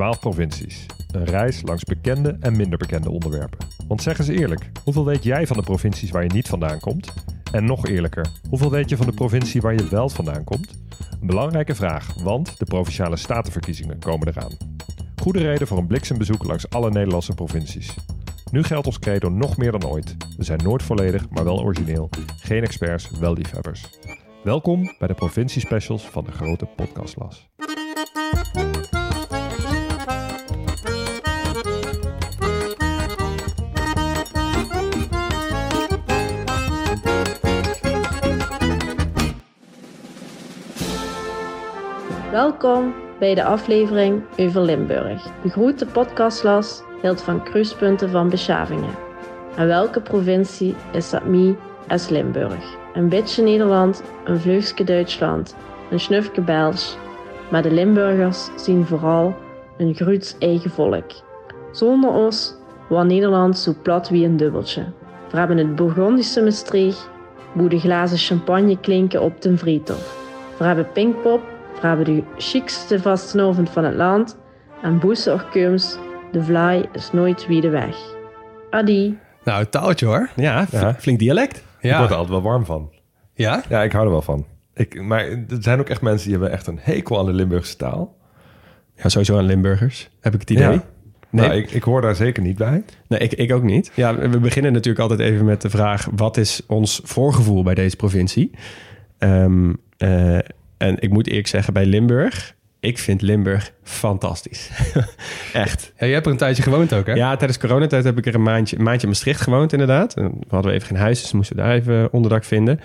12 provincies. Een reis langs bekende en minder bekende onderwerpen. Want zeg eens eerlijk, hoeveel weet jij van de provincies waar je niet vandaan komt? En nog eerlijker, hoeveel weet je van de provincie waar je wel vandaan komt? Een belangrijke vraag, want de provinciale statenverkiezingen komen eraan. Goede reden voor een bliksembezoek langs alle Nederlandse provincies. Nu geldt ons credo nog meer dan ooit. We zijn nooit volledig, maar wel origineel. Geen experts, wel liefhebbers. Welkom bij de provinciespecials van de grote podcastlas. Welkom bij de aflevering over Limburg. De grote podcastlas hield van kruispunten van beschavingen. En welke provincie is dat mij als Limburg? Een beetje Nederland, een vleugje Duitsland, een snufje Belgisch. Maar de Limburgers zien vooral een groots eigen volk. Zonder ons was Nederland zo plat wie een dubbeltje. We hebben het Bourgondische Maastricht, hoe de glazen champagne klinken op den Vriethof. We hebben Pinkpop, we hebben de chicste vastenavond van het land. En boese orkeums, de vlaai is nooit wie de weg. Adi. Nou, taaltje hoor. Ja, ja. Flink dialect. Ik word er Ja. altijd wel warm van. Ja? Ja, ik hou er wel van. Ik, maar er zijn ook echt mensen die hebben echt een hekel aan de Limburgse taal. Ja, sowieso aan Limburgers, heb ik het idee. Ja. Nee, Nou, ik, ik hoor daar zeker niet bij. nee ik, ik ook niet. Ja, we beginnen natuurlijk altijd even met de vraag... wat is ons voorgevoel bij deze provincie? Ehm, eh, en ik moet eerlijk zeggen, bij Limburg... ik vind Limburg fantastisch. Echt. Ja, je hebt er een tijdje gewoond ook, hè? Ja, tijdens coronatijd heb ik er een maandje, een maandje in Maastricht gewoond, inderdaad. En we hadden even geen huis, dus moesten we daar even onderdak vinden.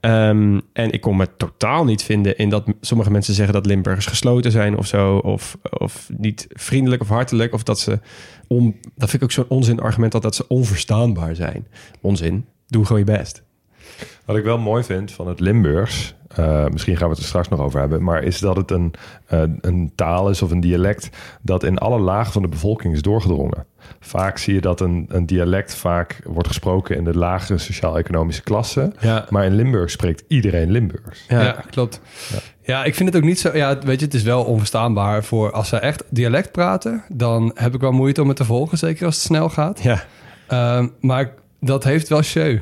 Ehm, en ik kon me totaal niet vinden in dat sommige mensen zeggen dat Limburgers gesloten zijn of zo. Of, of niet vriendelijk of hartelijk. Of dat ze, on, dat vind ik ook zo'n onzin argument, dat, dat ze onverstaanbaar zijn. Onzin. Doe gewoon je best. Wat ik wel mooi vind van het Limburgs, eh, misschien gaan we het er straks nog over hebben, maar is dat het een, eh, een taal is of een dialect dat in alle lagen van de bevolking is doorgedrongen. Vaak zie je dat een, een dialect vaak wordt gesproken in de lagere sociaal-economische klasse, Ja. maar in Limburg spreekt iedereen Limburgs. Ja, klopt. Ja. ik vind het ook niet zo... Ja, weet je, het is wel onverstaanbaar voor... Als ze echt dialect praten, dan heb ik wel moeite om het te volgen. Zeker als het snel gaat. Ja. Ehm, maar dat heeft wel show.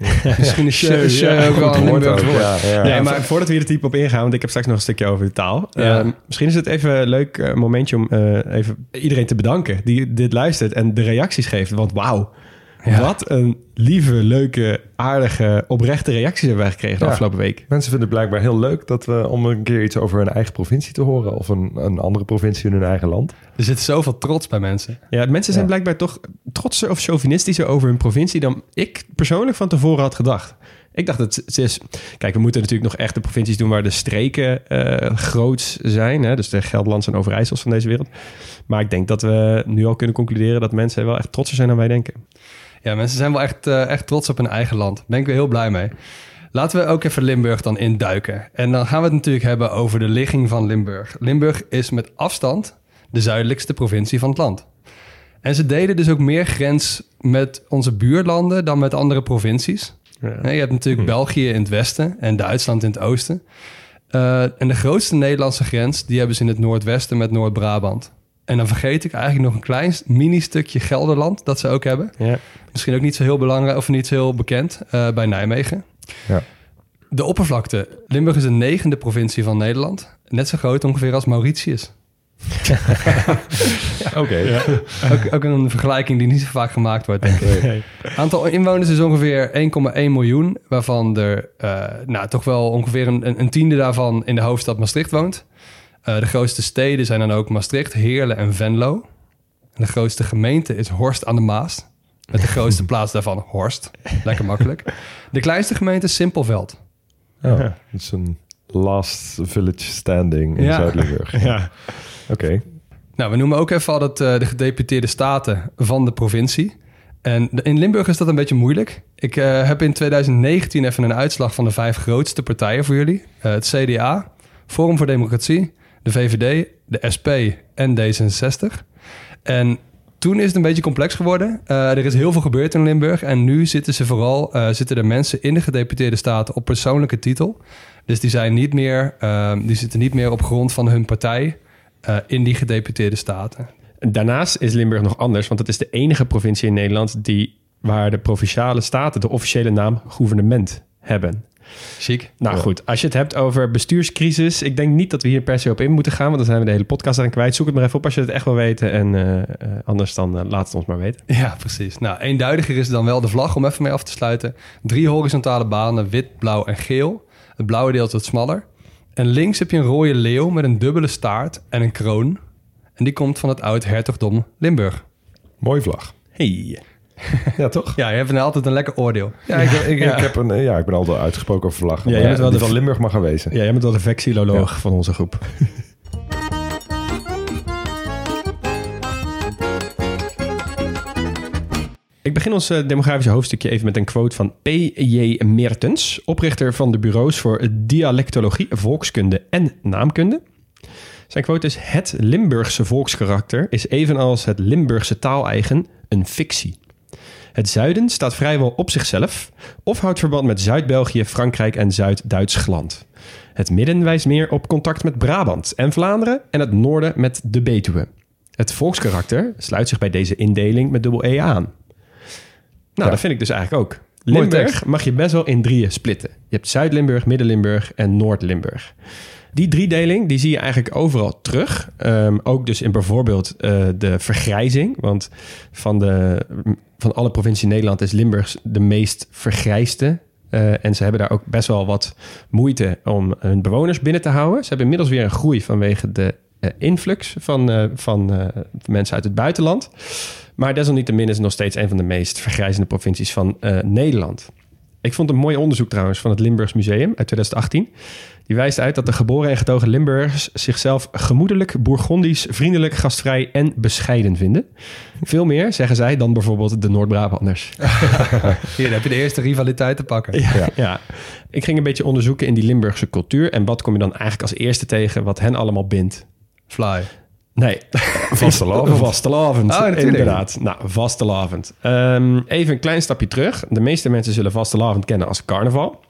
Misschien show, Show, show een ja. Nee, maar voordat we hier de type op ingaan, want ik heb straks nog een stukje over de taal. Ja. Ehm, misschien is het even een leuk eh, momentje om eh, even iedereen te bedanken die dit luistert en de reacties geeft. Want wauw, Ja. wat een lieve, leuke, aardige, oprechte reacties hebben wij gekregen de Ja. afgelopen week. Mensen vinden het blijkbaar heel leuk dat we om een keer iets over hun eigen provincie te horen of een, een andere provincie in hun eigen land. Er zit zoveel trots bij mensen. Ja, mensen zijn Ja. blijkbaar toch trotser of chauvinistischer over hun provincie dan ik persoonlijk van tevoren had gedacht. Ik dacht dat het is. Kijk, we moeten natuurlijk nog echt de provincies doen waar de streken eh groots zijn. Hè? Dus de Gelderlands en Overijssels van deze wereld. Maar ik denk dat we nu al kunnen concluderen dat mensen wel echt trotser zijn dan wij denken. Ja, mensen zijn wel echt, eh, echt trots op hun eigen land. Daar ben ik weer heel blij mee. Laten we ook even Limburg dan induiken. En dan gaan we het natuurlijk hebben over de ligging van Limburg. Limburg is met afstand de zuidelijkste provincie van het land. En ze delen dus ook meer grens met onze buurlanden dan met andere provincies. Hè, Je hebt natuurlijk België in het westen en Duitsland in het oosten. Eh, en de grootste Nederlandse grens, die hebben ze in het noordwesten met Noord-Brabant. En dan vergeet ik eigenlijk nog een klein mini-stukje Gelderland dat ze ook hebben. Ja. Misschien ook niet zo heel belangrijk of niet zo heel bekend eh, bij Nijmegen. Ja. De oppervlakte. Limburg is de negende provincie van Nederland. Net zo groot ongeveer als Mauritius. Oké. Ook, ook een vergelijking die niet zo vaak gemaakt wordt, denk ik. Aantal inwoners is ongeveer 1,1 miljoen, waarvan er eh, nou, toch wel ongeveer een, een- een tiende daarvan in de hoofdstad Maastricht woont. Eh, de grootste steden zijn dan ook Maastricht, Heerlen en Venlo. En de grootste gemeente is Horst aan de Maas. Met de grootste plaats daarvan Horst. Lekker makkelijk. De kleinste gemeente is Simpelveld. Oh, het is een last village standing in Ja. Zuid-Limburg. Ja. Oké. Nou, we noemen ook even altijd uh, de gedeputeerde staten van de provincie. En in Limburg is dat een beetje moeilijk. Ik uh, heb in 2019 even een uitslag van de vijf grootste partijen voor jullie. Uh, het CDA, Forum voor Democratie, de VVD, de SP en D66. En toen is het een beetje complex geworden. Uh, er is heel veel gebeurd in Limburg. En nu zitten ze vooral uh, zitten de mensen in de gedeputeerde staten op persoonlijke titel. Dus die, zijn niet meer, uh, die zitten niet meer op grond van hun partij in die gedeputeerde staten. Daarnaast is Limburg nog anders, want het is de enige provincie in Nederland die, waar de provinciale staten de officiële naam gouvernement hebben. Chic. Nou goed, als je het hebt over bestuurscrisis, ik denk niet dat we hier per se op in moeten gaan, want dan zijn we de hele podcast aan kwijt. Zoek het maar even op als je het echt wil weten en uh, anders dan uh, laat het ons maar weten. Ja, precies. Nou, eenduidiger is dan wel de vlag om even mee af te sluiten. Drie horizontale banen, wit, blauw en geel. Het blauwe deel is wat smaller. En links heb je een rode leeuw met een dubbele staart en een kroon. En die komt van het oud hertogdom Limburg. Mooi vlag. Hey. Ja, toch? Ja, je hebt altijd een lekker oordeel. Ja, ik, ik, ja. ik heb een, ja, ik ben altijd uitgesproken over vlaggen. Ja, jij bent wel de van Limburg mag gaan wezen. Ja, jij bent wel de vexilloloog ja. van onze groep. Ik begin ons demografische hoofdstukje even met een quote van P.J. Mertens, oprichter van de bureaus voor dialectologie, volkskunde en naamkunde. Zijn quote is: Het Limburgse volkskarakter is evenals het Limburgse taaleigen een fictie. Het zuiden staat vrijwel op zichzelf of houdt verband met Zuid-België, Frankrijk en Zuid-Duitsland. Het midden wijst meer op contact met Brabant en Vlaanderen en het noorden met de Betuwe. Het volkskarakter sluit zich bij deze indeling met dubbel E aan. Nou, ja. dat vind ik dus eigenlijk ook. Limburg mag je best wel in drieën splitten. Je hebt Zuid-Limburg, Midden-Limburg en Noord-Limburg. Die driedeling die zie je eigenlijk overal terug. Um, ook dus in bijvoorbeeld uh, de vergrijzing. Want van, de, van alle provincies in Nederland is Limburg de meest vergrijsde. Uh, en ze hebben daar ook best wel wat moeite om hun bewoners binnen te houden. Ze hebben inmiddels weer een groei vanwege de uh, influx van, van mensen uit het buitenland. Maar desalniettemin is het nog steeds een van de meest vergrijzende provincies van Nederland. Ik vond een mooi onderzoek trouwens van het Limburgs Museum uit 2018. Die wijst uit dat de geboren en getogen Limburgers zichzelf gemoedelijk, bourgondisch, vriendelijk, gastvrij en bescheiden vinden. Veel meer, zeggen zij, dan bijvoorbeeld de Noord-Brabanders. Hier heb je de eerste rivaliteit te pakken. Ja, ja. ja, ik ging een beetje onderzoeken in die Limburgse cultuur. En wat kom je dan eigenlijk als eerste tegen wat hen allemaal bindt? Fly. Nee. Vastelavond. vastelavond, oh, inderdaad. Nou, vastelavond. Um, even een klein stapje terug. De meeste mensen zullen vastelavond kennen als carnaval.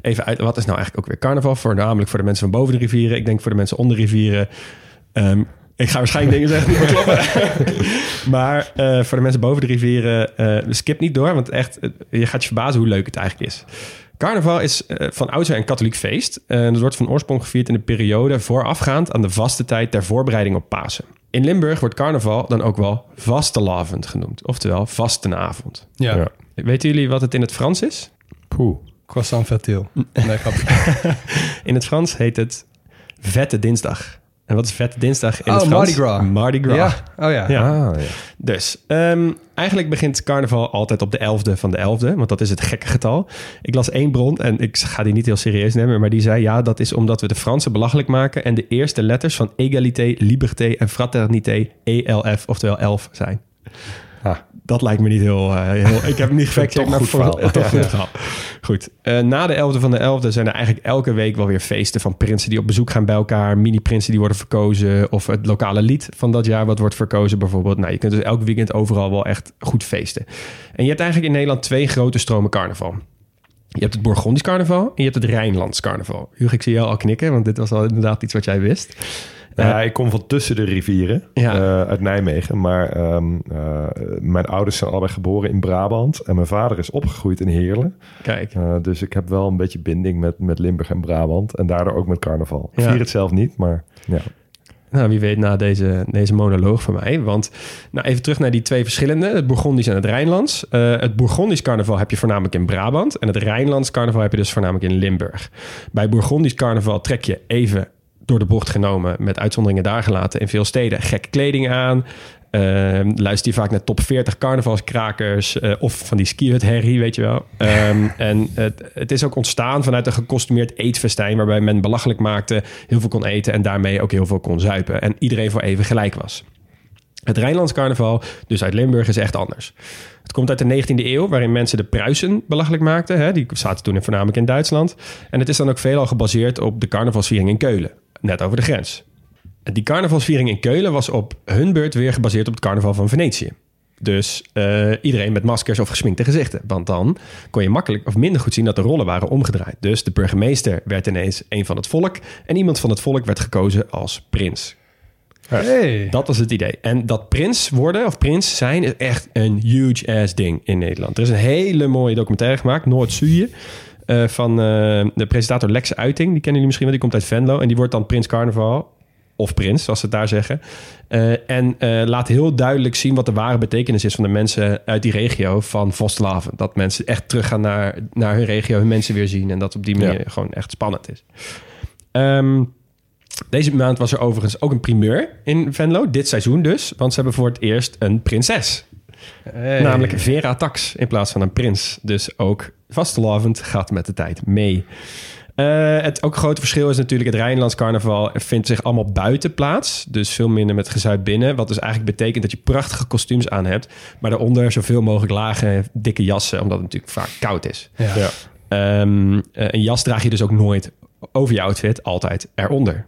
Even uit, wat is nou eigenlijk ook weer carnaval? Voornamelijk voor de mensen van boven de rivieren. Ik denk voor de mensen onder de rivieren. Um, ik ga waarschijnlijk dingen zeggen die niet kloppen. maar uh, voor de mensen boven de rivieren, uh, skip niet door. Want echt, uh, je gaat je verbazen hoe leuk het eigenlijk is. Carnaval is van oudsher een katholiek feest. En het wordt van oorsprong gevierd in de periode voorafgaand aan de vaste tijd ter voorbereiding op Pasen. In Limburg wordt carnaval dan ook wel vastelavond genoemd. Oftewel vastenavond. Ja. ja. Weten jullie wat het in het Frans is? Poeh. Croissant fertil. Nee, in het Frans heet het Vette Dinsdag. En wat is Vette Dinsdag in oh, het Frans? Mardi Gras. Mardi Gras. Ja. Oh ja. ja. Ah, ja. Dus um, eigenlijk begint carnaval altijd op de 11e van de 11e, want dat is het gekke getal. Ik las één bron en ik ga die niet heel serieus nemen, maar die zei ja, dat is omdat we de Fransen belachelijk maken en de eerste letters van égalité, liberté en fraternité ELF, oftewel 11 zijn. Dat lijkt me niet heel... Uh, heel ik heb hem niet gefactcheckt, maar voor, toch ja, goed. Goed. Uh, na de 11e van de 11e zijn er eigenlijk elke week wel weer feesten van prinsen die op bezoek gaan bij elkaar. Mini-prinsen die worden verkozen. Of het lokale lied van dat jaar wat wordt verkozen bijvoorbeeld. Nou, je kunt dus elk weekend overal wel echt goed feesten. En je hebt eigenlijk in Nederland twee grote stromen carnaval. Je hebt het Bourgondisch carnaval en je hebt het Rijnlands carnaval. Hugo, ik zie jou al knikken, want dit was al inderdaad iets wat jij wist. Ja, ik kom van tussen de rivieren ja. uh, uit Nijmegen. Maar um, uh, mijn ouders zijn allebei geboren in Brabant. En mijn vader is opgegroeid in Heerlen. Kijk. Uh, dus ik heb wel een beetje binding met, met Limburg en Brabant. En daardoor ook met carnaval. Ik vier het zelf niet, maar ja. Nou, wie weet na deze, deze monoloog van mij. Want nou, even terug naar die twee verschillende. Het Bourgondisch en het Rijnlands. Uh, het Bourgondisch carnaval heb je voornamelijk in Brabant. En het Rijnlands carnaval heb je dus voornamelijk in Limburg. Bij Bourgondisch carnaval trek je even door de bocht genomen, met uitzonderingen daar gelaten in veel steden. Gekke kleding aan, Ehm, luister je vaak naar top 40 carnavalskrakers uh, of van die skihut herrie, weet je wel. Um, en het, het, is ook ontstaan vanuit een gecostumeerd eetfestijn... waarbij men belachelijk maakte, heel veel kon eten... en daarmee ook heel veel kon zuipen. En iedereen voor even gelijk was. Het Rijnlands carnaval, dus uit Limburg, is echt anders. Het komt uit de 19e eeuw, waarin mensen de Pruisen belachelijk maakten. Hè? Die zaten toen voornamelijk in Duitsland. En het is dan ook veelal gebaseerd op de carnavalsviering in Keulen, net over de grens. Die carnavalsviering in Keulen was op hun beurt weer gebaseerd op het carnaval van Venetië. Dus uh, iedereen met maskers of gesminkte gezichten. Want dan kon je makkelijk of minder goed zien dat de rollen waren omgedraaid. Dus de burgemeester werd ineens een van het volk. En iemand van het volk werd gekozen als prins. Hey. Dat was het idee. En dat prins worden of prins zijn is echt een huge ass ding in Nederland. Er is een hele mooie documentaire gemaakt, Noord-Zuie. Uh, van uh, de presentator Lex Uiting. Die kennen jullie misschien wel. Die komt uit Venlo. En die wordt dan Prins Carnaval of prins, zoals ze het daar zeggen. Uh, en laat heel duidelijk zien wat de ware betekenis is van de mensen uit die regio van Vostlaven. Dat mensen echt teruggaan naar, naar hun regio, hun mensen weer zien. En dat op die manier ja. gewoon echt spannend is. Um, deze maand was er overigens ook een primeur in Venlo. Dit seizoen dus. Want ze hebben voor het eerst een prinses. Hey. Namelijk Vera Tax in plaats van een prins. Dus ook vastelavond gaat met de tijd mee. Uh, het ook grote verschil is natuurlijk... het Rijnlands carnaval vindt zich allemaal buiten plaats. Dus veel minder met gezuip binnen. Wat dus eigenlijk betekent dat je prachtige kostuums aan hebt... maar daaronder zoveel mogelijk lage, dikke jassen... omdat het natuurlijk vaak koud is. Ja. Ja. Um, een jas draag je dus ook nooit over je outfit, altijd eronder.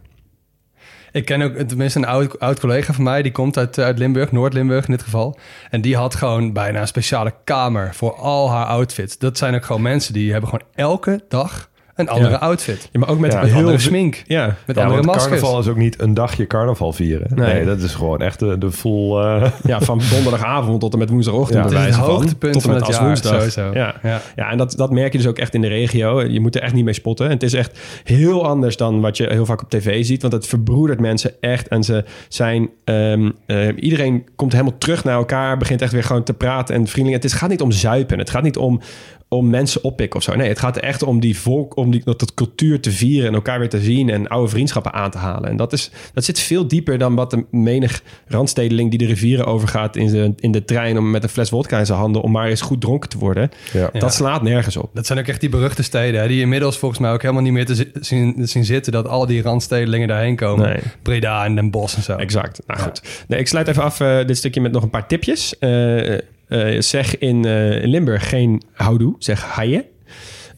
Ik ken ook tenminste een oud, oud collega van mij, die komt uit, uit Limburg, Noord-Limburg in dit geval. En die had gewoon bijna een speciale kamer voor al haar outfits. Dat zijn ook gewoon mensen die hebben gewoon elke dag een andere ja. outfit. Ja, maar ook met ja, heel andere smink. Ja, met ja, andere maskers. carnaval is ook niet een dagje carnaval vieren. Nee, nee dat is gewoon echt de, de full... Uh... Ja, van donderdagavond tot en met woensdagochtend. Ja, bij het is het van, hoogtepunt tot en van met het jaar, woensdag. sowieso. Ja. Ja. Ja. en dat, dat merk je dus ook echt in de regio. Je moet er echt niet mee spotten. En het is echt heel anders dan wat je heel vaak op tv ziet. Want het verbroedert mensen echt. En ze zijn... Um, uh, iedereen komt helemaal terug naar elkaar. Begint echt weer gewoon te praten en vriendelijk. Het is, gaat niet om zuipen. Het gaat niet om om mensen oppikken of zo. Nee, het gaat er echt om die volk, om die dat, dat cultuur te vieren en elkaar weer te zien en oude vriendschappen aan te halen. En dat, is, dat zit veel dieper dan wat de menig randstedeling die de rivieren overgaat in de, in de trein om met een fles wodka in zijn handen om maar eens goed dronken te worden. Ja. Dat slaat nergens op. Dat zijn ook echt die beruchte steden, hè, die inmiddels volgens mij ook helemaal niet meer te zi- zien, zien zitten dat al die randstedelingen daarheen komen. Nee. Breda en Den Bosch en zo. Exact. Nou goed. Nee, ik sluit even af uh, dit stukje met nog een paar tipjes. Uh, uh, zeg in uh, Limburg geen houdoe, zeg haaien.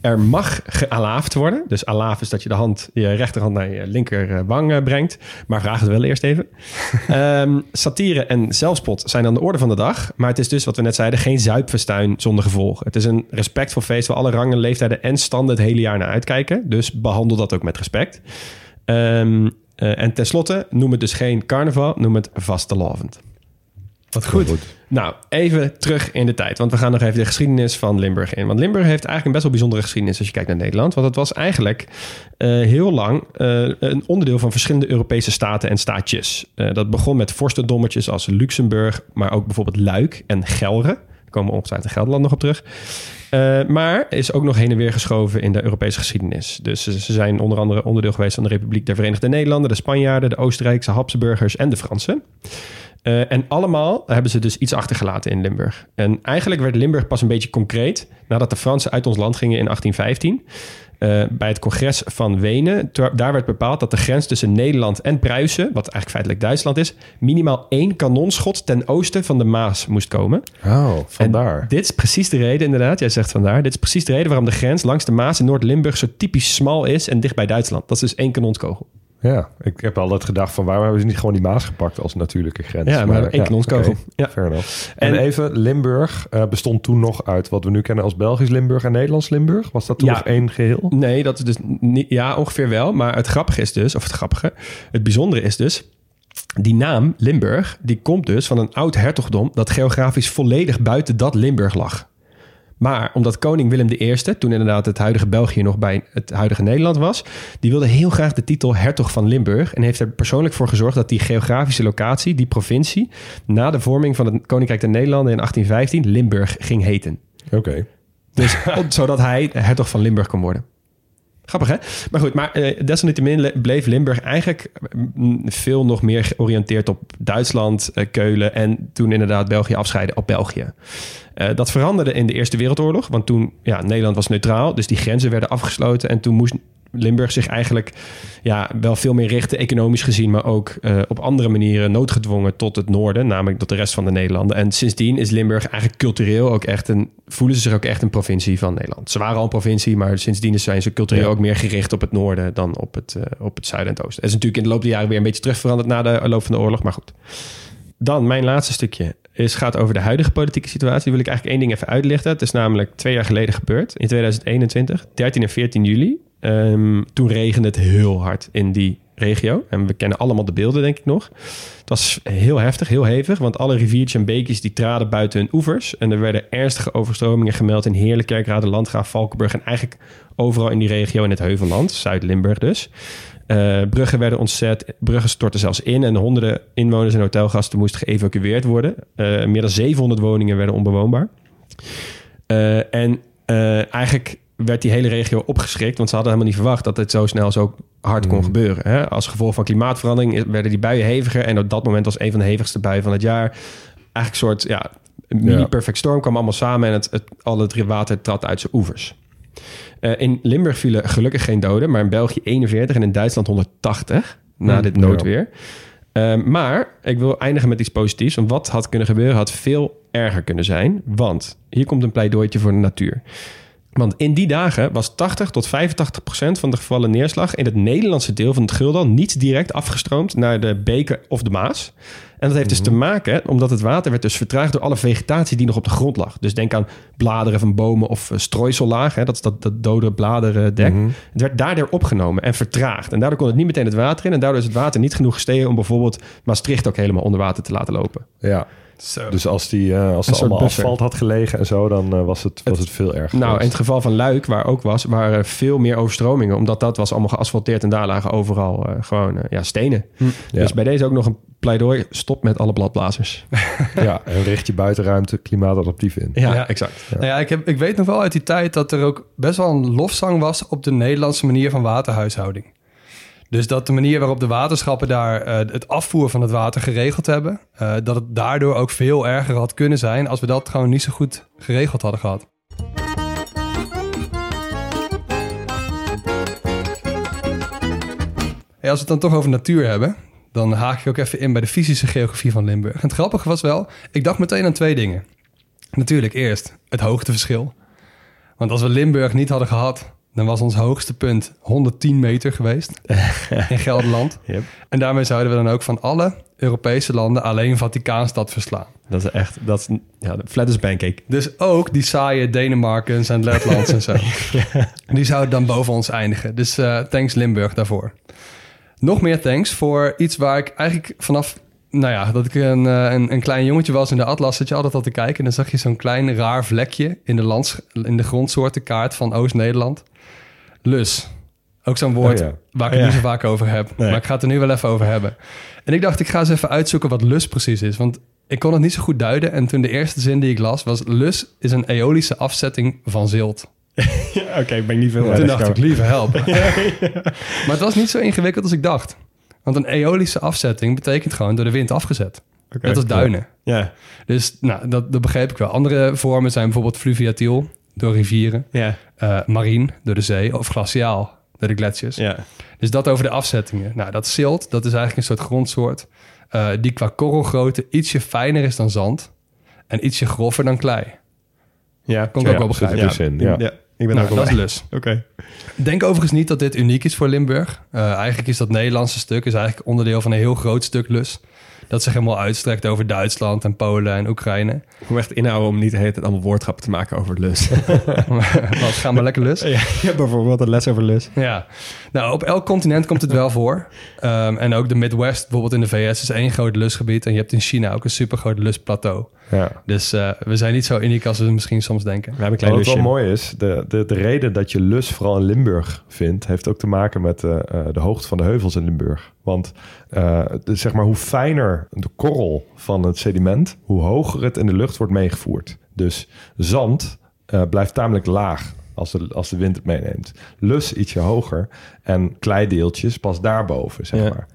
Er mag gealaafd worden. Dus alaaf is dat je de hand, je rechterhand naar je linkerwang uh, brengt. Maar vraag het wel eerst even. um, satire en zelfspot zijn aan de orde van de dag. Maar het is dus, wat we net zeiden, geen zuipfestuin zonder gevolg. Het is een respectvol feest waar alle rangen, leeftijden en standen het hele jaar naar uitkijken. Dus behandel dat ook met respect. Um, en tenslotte, noem het dus geen carnaval, noem het vastelavond. Wat goed. goed. Nou, even terug in de tijd. Want we gaan nog even de geschiedenis van Limburg in. Want Limburg heeft eigenlijk een best wel bijzondere geschiedenis als je kijkt naar Nederland. Want het was eigenlijk uh, heel lang uh, een onderdeel van verschillende Europese staten en staatjes. Uh, dat begon met vorstendommetjes als Luxemburg, maar ook bijvoorbeeld Luik en Gelre. Daar komen we ongetwijfeld in Gelderland nog op terug. Uh, maar is ook nog heen en weer geschoven in de Europese geschiedenis. Dus ze, zijn onder andere onderdeel geweest van de Republiek der Verenigde Nederlanden, de Spanjaarden, de Oostenrijkse Habsburgers en de Fransen. Uh, en allemaal hebben ze dus iets achtergelaten in Limburg. En eigenlijk werd Limburg pas een beetje concreet nadat de Fransen uit ons land gingen in 1815. Uh, bij het congres van Wenen, daar werd bepaald dat de grens tussen Nederland en Pruisen, wat eigenlijk feitelijk Duitsland is, minimaal één kanonschot ten oosten van de Maas moest komen. Oh, vandaar. En dit is precies de reden, inderdaad. Jij zegt vandaar. Dit is precies de reden waarom de grens langs de Maas in Noord-Limburg zo typisch smal is en dicht bij Duitsland. Dat is dus één kanonskogel. Ja, ik heb altijd gedacht van waarom hebben ze niet gewoon die Maas gepakt als natuurlijke grens? Ja, maar, kanonskogel. Okay. Ja. Fair enough. En, en even, Limburg uh, bestond toen nog uit wat we nu kennen als Belgisch Limburg en Nederlands Limburg. Was dat toen ja. nog één geheel? Nee, dat is dus niet, ja, ongeveer wel. Maar het grappige is dus, of het grappige, het bijzondere is dus, die naam Limburg, die komt dus van een oud hertogdom dat geografisch volledig buiten dat Limburg lag. Maar omdat koning Willem I, toen inderdaad het huidige België nog bij het huidige Nederland was, die wilde heel graag de titel hertog van Limburg en heeft er persoonlijk voor gezorgd dat die geografische locatie, die provincie, na de vorming van het Koninkrijk der Nederlanden in 1815 Limburg ging heten. Oké. Okay. Dus zodat hij hertog van Limburg kon worden. Grappig, hè? Maar goed, maar uh, desalniettemin bleef Limburg eigenlijk mm, veel nog meer georiënteerd op Duitsland, uh, Keulen en toen inderdaad België afscheiden op België. Uh, dat veranderde in de Eerste Wereldoorlog, want toen, ja, Nederland was neutraal, dus die grenzen werden afgesloten en toen moest Limburg zich eigenlijk ja, wel veel meer richten, economisch gezien, maar ook uh, op andere manieren noodgedwongen tot het noorden, namelijk tot de rest van de Nederlanden. En sindsdien is Limburg eigenlijk cultureel ook echt een, voelen ze zich ook echt een provincie van Nederland. Ze waren al een provincie, maar sindsdien zijn ze cultureel ook meer gericht op het noorden dan op het, uh, op het zuiden en het oosten. Het is natuurlijk in de loop der jaren weer een beetje terug veranderd na de loop van de oorlog, maar goed. Dan mijn laatste stukje is, gaat over de huidige politieke situatie. Die wil ik eigenlijk één ding even uitlichten. Het is namelijk twee jaar geleden gebeurd, in 2021, 13 en 14 juli. Um, toen regende het heel hard in die regio. En we kennen allemaal de beelden, denk ik nog. Het was heel heftig, heel hevig. Want alle riviertjes en beekjes die traden buiten hun oevers. En er werden ernstige overstromingen gemeld in Heerlijkerk, Landgraaf, Valkenburg... en eigenlijk overal in die regio in het Heuvelland, Zuid-Limburg dus. Uh, bruggen werden ontzet, bruggen stortten zelfs in... en honderden inwoners en hotelgasten moesten geëvacueerd worden. Uh, meer dan 700 woningen werden onbewoonbaar. Uh, en eigenlijk werd die hele regio opgeschrikt. Want ze hadden helemaal niet verwacht dat het zo snel zo hard kon mm. gebeuren. Hè? Als gevolg van klimaatverandering werden die buien heviger. En op dat moment was een van de hevigste buien van het jaar. Eigenlijk een soort ja, mini-perfect storm kwam allemaal samen. En het, het, al het water trad uit zijn oevers. Uh, in Limburg vielen gelukkig geen doden, maar in België 41 en in Duitsland 180 na mm, dit noodweer. Ja. Uh, maar ik wil eindigen met iets positiefs. Want wat had kunnen gebeuren, had veel erger kunnen zijn. Want hier komt een pleidooitje voor de natuur. Want in die dagen was 80 tot 85 procent van de gevallen neerslag in het Nederlandse deel van het Guldal niet direct afgestroomd naar de beken of de Maas. En dat heeft dus te mhm. maken omdat het water werd dus vertraagd door alle vegetatie die nog op de grond lag. Dus denk aan bladeren van bomen of strooisellaag, hè, dat is dat, dat dode bladeren Mm Het werd daardoor opgenomen en vertraagd. En daardoor kon het niet meteen het water in. En daardoor is het water niet genoeg gestegen om bijvoorbeeld Maastricht ook helemaal onder water te laten lopen. Ja, dus als die uh, als er allemaal asfalt had gelegen en zo, dan uh, was, het, was het, veel erger. Nou, in het geval van Luik, waar ook was, waren veel meer overstromingen. Omdat dat was allemaal geasfalteerd en daar lagen overal uh, gewoon ja, stenen. Hm. Dus bij deze ook nog een pleidooi. Stop met alle bladblazers. ja, en richt je buitenruimte klimaatadaptief in. Ja, ja. exact. Ja. Nou ja, ik, heb, ik weet nog wel uit die tijd dat er ook best wel een lofzang was op de Nederlandse manier van waterhuishouding. Dus dat de manier waarop de waterschappen daar uh, het afvoer van het water geregeld hebben, uh, dat het daardoor ook veel erger had kunnen zijn als we dat gewoon niet zo goed geregeld hadden gehad. Als we het dan toch over natuur hebben, dan haak ik ook even in bij de fysische geografie van Limburg. En het grappige was wel, ik dacht meteen aan twee dingen. Natuurlijk eerst het hoogteverschil. Want als we Limburg niet hadden gehad, dan was ons hoogste punt 110 meter geweest in Gelderland. Yep. En daarmee zouden we dan ook van alle Europese landen alleen Vaticaanstad verslaan. Dat is echt, dat is, ja, de flat is pancake. Dus ook die saaie Denemarkens en Letlands en zo. Die zouden dan boven ons eindigen. Dus uh, thanks Limburg daarvoor. Nog meer thanks voor iets waar ik eigenlijk vanaf nou ja, dat ik een, eh, een, een, klein jongetje was in de atlas, zat je altijd al te kijken. En dan zag je zo'n klein raar vlekje in de, lands, in de grondsoortenkaart van Oost-Nederland. Lus. Ook zo'n woord oh waar ik het niet zo vaak over heb. Maar ik ga het er nu wel even over hebben. En ik dacht, ik ga eens even uitzoeken wat lus precies is. Want ik kon het niet zo goed duiden. En toen de eerste zin die ik las was... Lus is een eolische afzetting van zilt. Oké, okay, ben ik niet veel Toen dacht ik, lieve help. maar het was niet zo ingewikkeld als ik dacht. Want een eolische afzetting betekent gewoon door de wind afgezet. Okay, Net als duinen. Ja. Dus nou, dat, dat begreep ik wel. Andere vormen zijn bijvoorbeeld fluviatiel door rivieren. Ja. Uh, marien door de zee of glaciaal door de gletsjers. Ja. Dus dat over de afzettingen. Nou, dat silt, dat is eigenlijk een soort grondsoort... Uh, die qua korrelgrootte ietsje fijner is dan zand... en ietsje grover dan klei. Ja, kon ik ook wel begrijpen. Dus in, ja. ja. Ik ben nou, ook dat is lus. Oké. Denk overigens niet dat dit uniek is voor Limburg. Uh, eigenlijk is dat Nederlandse stuk is eigenlijk onderdeel van een heel groot stuk lus dat zich helemaal uitstrekt over Duitsland en Polen en Oekraïne. Ik moet echt inhouden om niet het allemaal woordgrappen te maken over lus. Wat, gaan we lekker lus? Ja, bijvoorbeeld een les over lus. Ja, nou op elk continent komt het wel voor. Um, en ook de Midwest, bijvoorbeeld in de VS, is één groot lusgebied. En je hebt in China ook een super groot lusplateau. Ja. Dus uh, we zijn niet zo uniek als we misschien soms denken. We hebben een klein Wat wel mooi is, de, de, de reden dat je lus vooral in Limburg vindt... heeft ook te maken met uh, de hoogte van de heuvels in Limburg. Want uh, de, zeg maar, hoe fijner de korrel van het sediment... hoe hoger het in de lucht wordt meegevoerd. Dus zand blijft tamelijk laag als de, als de wind het meeneemt. Lus ietsje hoger en kleideeltjes pas daarboven, zeg Ja. maar.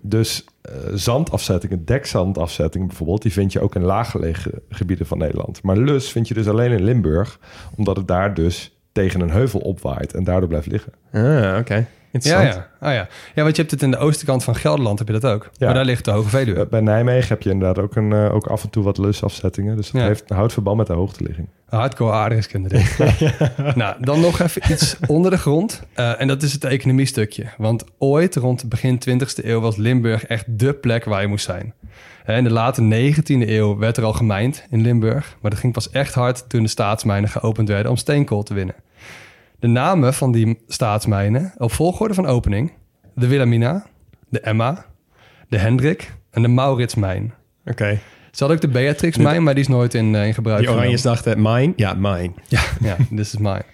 Dus eh, zandafzettingen, dekzandafzettingen bijvoorbeeld... die vind je ook in laaggelegen gebieden van Nederland. Maar lus vind je dus alleen in Limburg... omdat het daar dus tegen een heuvel opwaait en daardoor blijft liggen. Ah, oké. Ja, ja. Oh, ja. ja, want je hebt het in de oostkant van Gelderland, heb je dat ook. Ja. Maar daar ligt de Hoge Veluwe. Bij Nijmegen heb je inderdaad ook, een, eh, ook af en toe wat lusafzettingen. Dus Ja. heeft, houdt verband met de hoogteligging. Hardcore aardrijkskunde, denk ik. nou, dan nog even iets onder de grond. Eh, en dat is het economiestukje. Want ooit, rond begin 20e eeuw, was Limburg echt dé plek waar je moest zijn. In de late 19e eeuw werd er al gemijnd in Limburg. Maar dat ging pas echt hard toen de staatsmijnen geopend werden om steenkool te winnen. De namen van die staatsmijnen op volgorde van opening... de Wilhelmina, de Emma, de Hendrik en de Mauritsmijn. Oké. Ze hadden ook de Beatrixmijn, maar die is nooit in, eh, in gebruik Die. Oranjes dachten, mine? Ja, mine. Ja, ja, this is mine.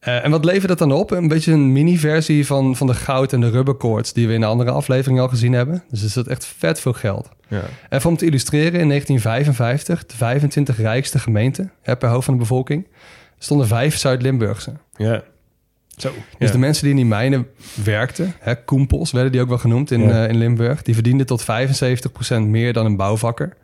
Eh, en wat levert dat dan op? Een beetje een mini-versie van, van de goud- en de rubberkoorts... die we in de andere aflevering al gezien hebben. Dus er zit echt vet veel geld. Ja. En om te illustreren, in 1955... de 25 rijkste gemeenten hè, per hoofd van de bevolking... stonden vijf Zuid-Limburgse. Ja. Zo. Dus ja. de mensen die in die mijnen werkten... Hè, koempels werden die ook wel genoemd in, Ja. eh, in Limburg... die verdienden tot 75% meer dan een bouwvakker.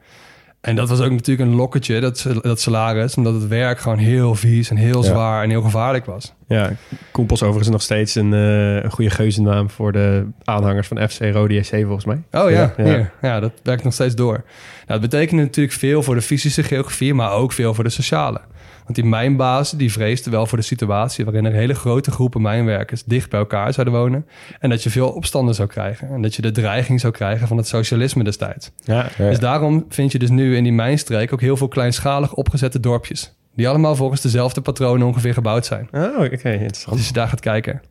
En dat was ook natuurlijk een lokketje, dat, dat salaris... omdat het werk gewoon heel vies en heel Ja. zwaar en heel gevaarlijk was. Ja, Koempels overigens nog steeds een, eh, een goede geuzennaam voor de aanhangers van FC Rode SC volgens mij. Oh ja, Ja. ja. ja, dat werkt nog steeds door. Nou, dat betekent natuurlijk veel voor de fysische geografie, maar ook veel voor de sociale. Want die mijnbazen die vreesden wel voor de situatie waarin er hele grote groepen mijnwerkers dicht bij elkaar zouden wonen. En dat je veel opstanden zou krijgen. En dat je de dreiging zou krijgen van het socialisme destijds. Ja, Ja. Dus daarom vind je dus nu in die mijnstreek ook heel veel kleinschalig opgezette dorpjes. Die allemaal volgens dezelfde patronen ongeveer gebouwd zijn. Oh, oké, interessant. Als je daar gaat kijken.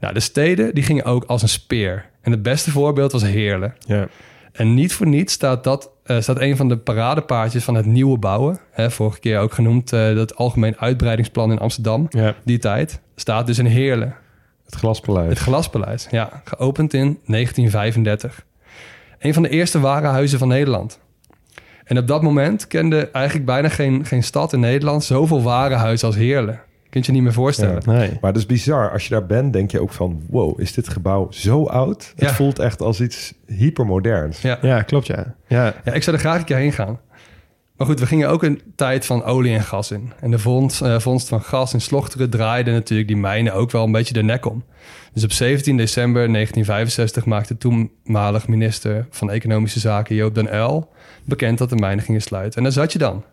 Nou, de steden die gingen ook als een speer. En het beste voorbeeld was Heerlen. Ja. En niet voor niets staat dat eh, staat een van de paradepaardjes van het nieuwe bouwen. Hè, vorige keer ook genoemd eh, dat algemeen uitbreidingsplan in Amsterdam. Ja. Die tijd staat dus in Heerlen. Het glaspaleis. Het Glaspaleis, ja. Geopend in 1935. Een van de eerste warenhuizen van Nederland. En op dat moment kende eigenlijk bijna geen, geen stad in Nederland... zoveel warenhuizen als Heerlen. Kunt je niet meer voorstellen. Ja. Nee. Maar het is bizar. Als je daar bent, denk je ook van... wow, is dit gebouw zo oud? Het voelt echt als iets hypermoderns. Ja. Ja, klopt ja. Ja, Ja, ik zou er graag een keer heen gaan. Maar goed, we gingen ook een tijd van olie en gas in. En de vondst, eh, vondst van gas in Slochteren draaide natuurlijk die mijnen ook wel een beetje de nek om. Dus op 17 december 1965 maakte toenmalig minister van Economische Zaken Joop den Uyl bekend dat de mijnen gingen sluiten. En daar zat je dan.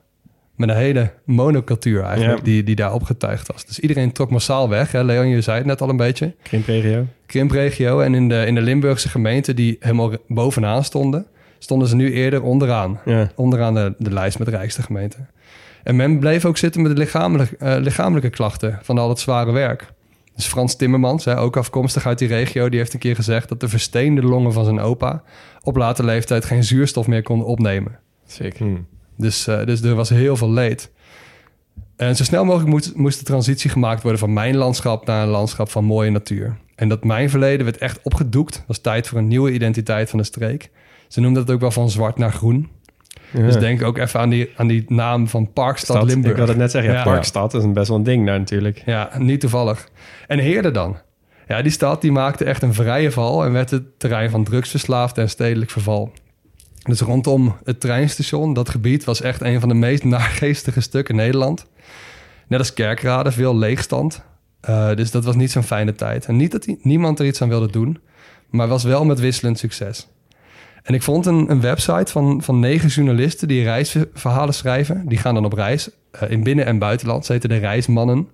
Met een hele monocultuur eigenlijk, Ja. die, die daar opgetuigd was. Dus iedereen trok massaal weg. Hè? Leon, je zei het net al een beetje krimpregio. krimpregio. En in de, in de Limburgse gemeenten die helemaal bovenaan stonden, stonden ze nu eerder onderaan. Ja. Onderaan de, de lijst met de rijkste gemeenten. En men bleef ook zitten met de lichamelijke, eh, lichamelijke klachten van al het zware werk. Dus Frans Timmermans, hè, ook afkomstig uit die regio, die heeft een keer gezegd dat de versteende longen van zijn opa op late leeftijd geen zuurstof meer konden opnemen. Zeker. Hmm. Dus, eh, dus er was heel veel leed. En zo snel mogelijk moest, moest de transitie gemaakt worden van mijn landschap naar een landschap van mooie natuur. En dat mijn verleden werd echt opgedoekt. Het was tijd voor een nieuwe identiteit van de streek. Ze noemden het ook wel van zwart naar groen. Ja. Dus denk ook even aan die, aan die naam van Parkstad Stad, Limburg. Ik wilde het net zeggen, ja, Ja. Parkstad is een best wel een ding daar natuurlijk. Ja, niet toevallig. En Heerde dan? Ja, die stad die maakte echt een vrije val... en werd het terrein van drugsverslaafd en stedelijk verval. Dus rondom het treinstation, dat gebied... was echt een van de meest naargeestige stukken Nederland. Net als Kerkrade, veel leegstand. Eh, dus dat was niet zo'n fijne tijd. En niet dat die- niemand er iets aan wilde doen... maar was wel met wisselend succes. En ik vond een, een website van, van negen journalisten... die reisverhalen schrijven. Die gaan dan op reis eh, in binnen- en buitenland. Ze heten de Reismannen.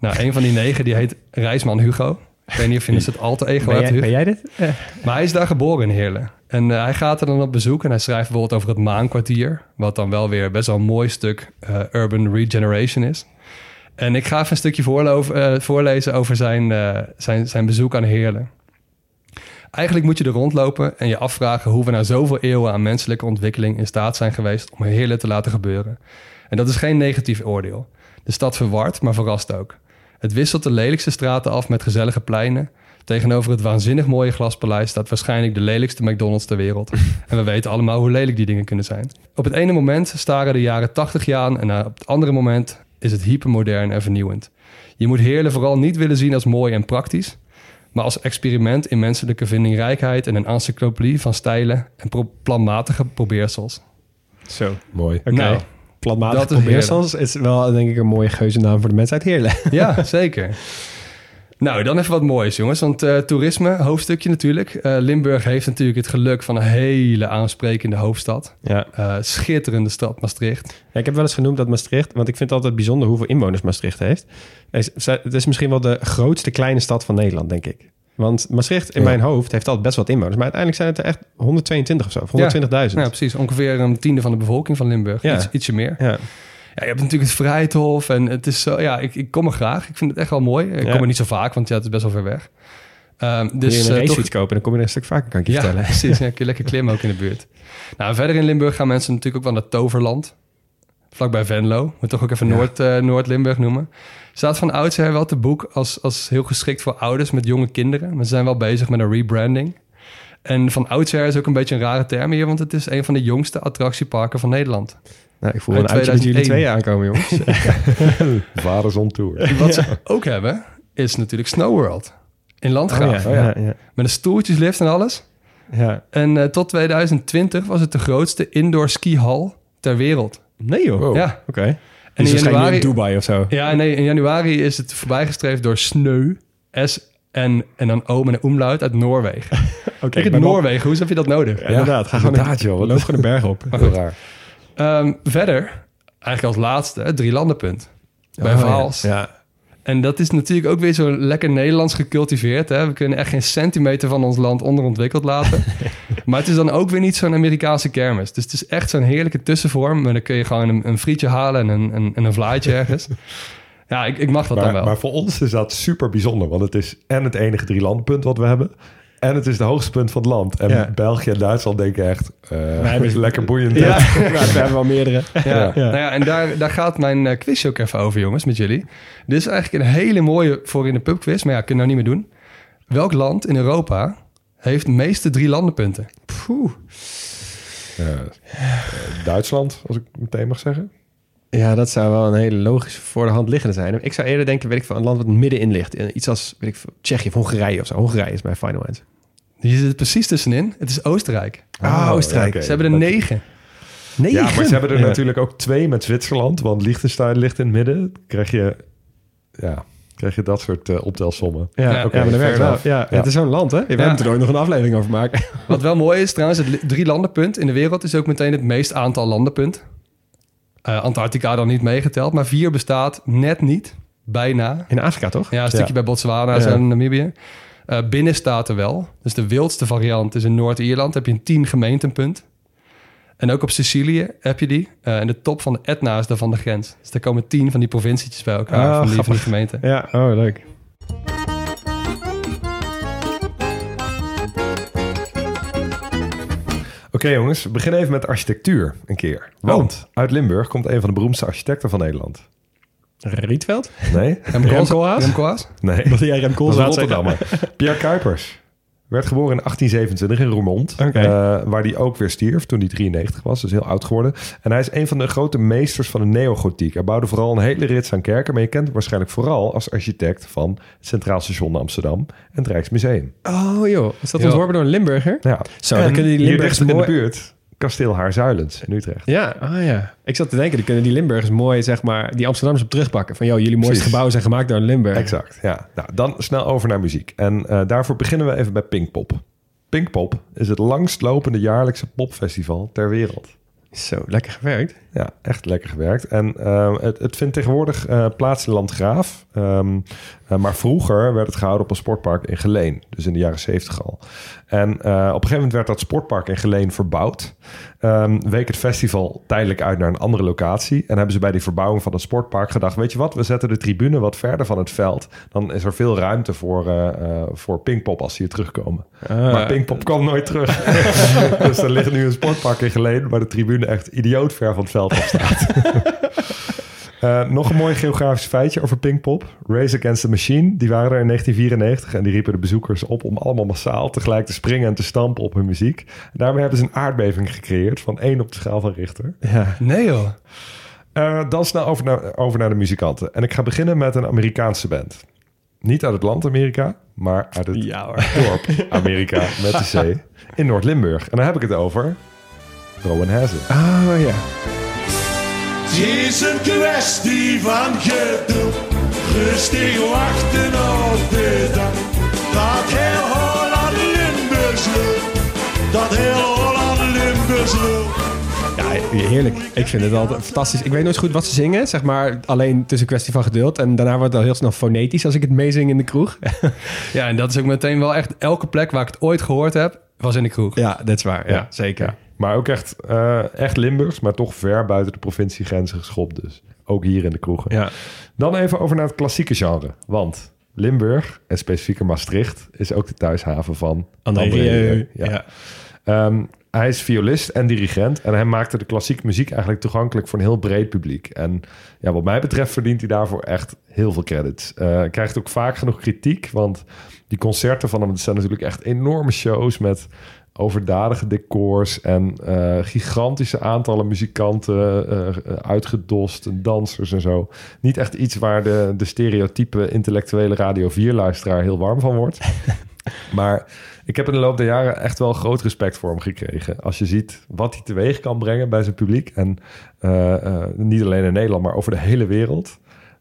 Nou, een van die negen die heet Reisman Hugo. Ik weet niet of je het alter ego Ben hebt, ben jij dit? Maar hij is daar geboren in Heerlen. En eh, hij gaat er dan op bezoek en hij schrijft bijvoorbeeld over het Maankwartier. Wat dan wel weer best wel een mooi stuk eh, urban regeneration is. En ik ga even een stukje voorlo- eh, voorlezen over zijn, zijn, zijn bezoek aan Heerlen. Eigenlijk moet je er rondlopen en je afvragen hoe we na zoveel eeuwen aan menselijke ontwikkeling in staat zijn geweest om Heerlen te laten gebeuren. En dat is geen negatief oordeel. De stad verwart, maar verrast ook. Het wisselt de lelijkste straten af met gezellige pleinen. Tegenover het waanzinnig mooie glaspaleis staat waarschijnlijk de lelijkste McDonald's ter wereld. En we weten allemaal hoe lelijk die dingen kunnen zijn. Op het ene moment staren de jaren 80 jaar aan en op het andere moment is het hypermodern en vernieuwend. Je moet Heerlen vooral niet willen zien als mooi en praktisch, maar als experiment in menselijke vindingrijkheid en een encyclopedie van stijlen en pro- planmatige probeersels. Zo. Mooi. Oké. Nou, Planmatig dat is probeersels is wel denk ik een mooie geuzennaam voor de mensen uit Heerlen. Ja, zeker. Nou, dan even wat moois, jongens. Want eh, toerisme, hoofdstukje natuurlijk. Eh, Limburg heeft natuurlijk het geluk van een hele aansprekende hoofdstad. Ja. Eh, schitterende stad, Maastricht. Ja, ik heb wel eens genoemd dat Maastricht, want ik vind het altijd bijzonder hoeveel inwoners Maastricht heeft. Het is- misschien wel de grootste kleine stad van Nederland, denk ik. Want Maastricht in Ja. mijn hoofd heeft altijd best wat inwoners. Maar uiteindelijk zijn het er echt 122 of zo, of 120.000. Ja, precies. Ongeveer een tiende van de bevolking van Limburg. Ja. Iets, ietsje meer. Ja. Ja, je hebt natuurlijk het Vrijthof en het is zo... Ja, ik, ik kom er graag. Ik vind het echt wel mooi. Ik Ja. kom er niet zo vaak, want ja, het is best wel ver weg. Ehm, Dus je een eh, racefiets toch... kopen, dan kom je er een stuk vaker, kan ik je Ja, vertellen. precies. Ja, kun je lekker klimmen ook in de buurt. Nou, verder in Limburg gaan mensen natuurlijk ook wel naar Toverland. Vlakbij Venlo. Moet toch ook even Noord, eh, Noord-Limburg noemen. Staat van oudsher wel te boek als, als heel geschikt voor ouders met jonge kinderen. Maar ze zijn wel bezig met een rebranding. En van oudsher is ook een beetje een rare term hier... want het is een van de jongste attractieparken van Nederland. Nou, ik voel Uit een uitje met jullie 2001. tweeën aankomen, jongens. Vaders on tour. Wat ze ook hebben, is natuurlijk Snow World. In Landgraaf. Oh ja, ja, ja. Met een stoeltjeslift en alles. ja. En eh, tot 2020 was het de grootste indoor skihal ter wereld. Nee joh. Wow. Ja. Oké. En En in in januari... in Dubai of zo. ja, nee, in januari is het voorbijgestreefd door Sneu. S en, en dan O met een omlaut uit Noorwegen. Oké, wat- Noorwegen, hoe heb je dat nodig? Ja, inderdaad. Ga gewoon inderdaad, joh. Loop gewoon de berg op. Heel raar. Ehm, verder, eigenlijk als laatste, het drielandenpunt. Bij Oh, ja. Vaals. Ja. En dat is natuurlijk ook weer zo lekker Nederlands gecultiveerd. Hè? We kunnen echt geen centimeter van ons land onderontwikkeld laten. maar het is dan ook weer niet zo'n Amerikaanse kermis. Dus het is echt zo'n heerlijke tussenvorm. Maar dan kun je gewoon een, een frietje halen en een, een, en een vlaatje ergens. Ja, ik, ik mag dat dan wel. maar voor ons is dat super bijzonder. Want het is en het enige drielandenpunt wat we hebben. En het is de hoogste punt van het land. En Ja. België en Duitsland denken echt... eh hebben- lekker boeiend. Ja, ja, we hebben wel meerdere. Ja, Ja. Nou ja, en daar, daar gaat mijn eh, quizje ook even over, jongens, met jullie. Dit is eigenlijk een hele mooie voor in de pubquiz. Maar ja, kunnen we nou niet meer doen. Welk land in Europa heeft de meeste drie landenpunten? Poeh. Eh, Duitsland, als ik meteen mag zeggen. Ja, dat zou wel een hele logische voor de hand liggende zijn. Ik zou eerder denken, weet ik veel, een land wat middenin ligt. Iets als, weet ik veel, Tsjechië of Hongarije of zo. Hongarije is mijn final answer. Hier zit het precies tussenin. Het is Oostenrijk. Ah, Oostenrijk. ja, oké. Ze hebben er Dat- negen. Nee, Ja, maar ze hebben er natuurlijk ook twee met Zwitserland. Want Liechtenstein ligt in het midden. Krijg je, ja, krijg je dat soort eh, optelsommen. Ja, Ja, ja, oké, maar dat werkt wel. Ja, Ja. Het is zo'n land, hè? We hebben er ooit nog een aflevering over maken. Wat wel mooi is trouwens, het drie landenpunt in de wereld is ook meteen het meest aantal landenpunt. Eh, Antarctica dan niet meegeteld, maar vier bestaat net niet. Bijna. In Afrika, toch? Ja, een stukje Ja. bij Botswana Ja. en Namibië. Eh binnenstaten wel. Dus de wildste variant is in Noord-Ierland. heb je een 10 gemeentepunt. En ook op Sicilië heb je die. Eh, en de top van de Etna is daar van de grens. Dus daar komen 10 van die provincietjes bij elkaar. Oh, van, die, van die gemeenten. Ja, oh, leuk. Oké jongens, we beginnen even met architectuur een keer. Want uit Limburg komt een van de beroemdste architecten van Nederland. Rietveld? Nee? Rem Koolhaas? Rem Koolhaas? Nee. Wat jij Rem Koolhaas Rotterdammer. Pierre Kuipers. Werd geboren in 1827 in Roermond. Eh, waar hij ook weer stierf toen hij 93 was. Dus heel oud geworden. En hij is een van de grote meesters van de neogotiek. Hij bouwde vooral een hele rits aan kerken. Maar je kent hem waarschijnlijk vooral als architect van het Centraal Station Amsterdam en het Rijksmuseum. Oh joh, is dat ontworpen door een Limburger? Ja. Zo, en dan kunnen die Limburgers in de buurt kasteel Haarzuilens in Utrecht. Ja, ah ja. Ik zat te denken, dan kunnen die Limburgers mooi, zeg maar, die Amsterdammers op terugpakken. Van, joh, jullie mooiste Precies. gebouwen zijn gemaakt door Limburg. Exact, ja. Nou, dan snel over naar muziek. En eh, daarvoor beginnen we even bij Pinkpop. Pinkpop is het langstlopende jaarlijkse popfestival ter wereld. Zo, lekker gewerkt. Ja, echt lekker gewerkt. En eh, het, het vindt tegenwoordig eh, plaats in Landgraaf. Ehm, eh, maar vroeger werd het gehouden op een sportpark in Geleen. Dus in de jaren zeventig al. En eh, op een gegeven moment werd dat sportpark in Geleen verbouwd. Ehm, week het festival tijdelijk uit naar een andere locatie. En hebben ze bij die verbouwing van het sportpark gedacht... weet je wat, we zetten de tribune wat verder van het veld. Dan is er veel ruimte voor, voor Pinkpop als ze hier terugkomen. maar Pinkpop kwam nooit terug. dus er ligt nu een sportpark in Geleen... waar de tribune echt idioot ver van het veld staat. Eh, nog een mooi geografisch feitje over Pinkpop. Race Against the Machine, die waren er in 1994 en die riepen de bezoekers op om allemaal massaal tegelijk te springen en te stampen op hun muziek. En daarmee hebben ze een aardbeving gecreëerd van 1 op de schaal van Richter. Ja. Nee joh. Eh, dan snel over naar, over naar de muzikanten. En ik ga beginnen met een Amerikaanse band. Niet uit het land Amerika, maar uit het Ja hoor. dorp Amerika met de C in Noord-Limburg. En dan heb ik het over Rowan Hazen. Oh ja. Het is een kwestie van geduld. Rustig wachten op de dag. Dat heel Holland Limburgs loopt. Dat heel Holland Limburgs loopt. Ja, heerlijk. Ik vind het altijd fantastisch. Ik weet nooit goed wat ze zingen, zeg maar. Alleen het is een kwestie van geduld. En daarna wordt het al heel snel fonetisch als ik het meezing in de kroeg. Ja, en dat is ook meteen wel echt elke plek waar ik het ooit gehoord heb, was in de kroeg. ja, dat is waar. Ja, zeker. Ja. Maar ook echt, eh, echt Limburgs, maar toch ver buiten de provinciegrenzen geschopt dus. Ook hier in de kroegen. Ja. Dan even over naar het klassieke genre. Want Limburg, en specifieker Maastricht, is ook de thuishaven van André André Rieu. Rieu. Ja. Ja. Ehm, hij is violist en dirigent en hij maakte de klassieke muziek eigenlijk toegankelijk voor een heel breed publiek. En ja, wat mij betreft verdient hij daarvoor echt heel veel credits. Eh, hij krijgt ook vaak genoeg kritiek, want die concerten van hem dat zijn natuurlijk echt enorme shows met overdadige decors en eh, gigantische aantallen muzikanten, eh, uitgedost en dansers en zo. Niet echt iets waar de, de stereotype intellectuele Radio 4-luisteraar heel warm van wordt. maar ik heb in de loop der jaren echt wel groot respect voor hem gekregen. Als je ziet wat hij teweeg kan brengen bij zijn publiek. En eh, eh, niet alleen in Nederland, maar over de hele wereld.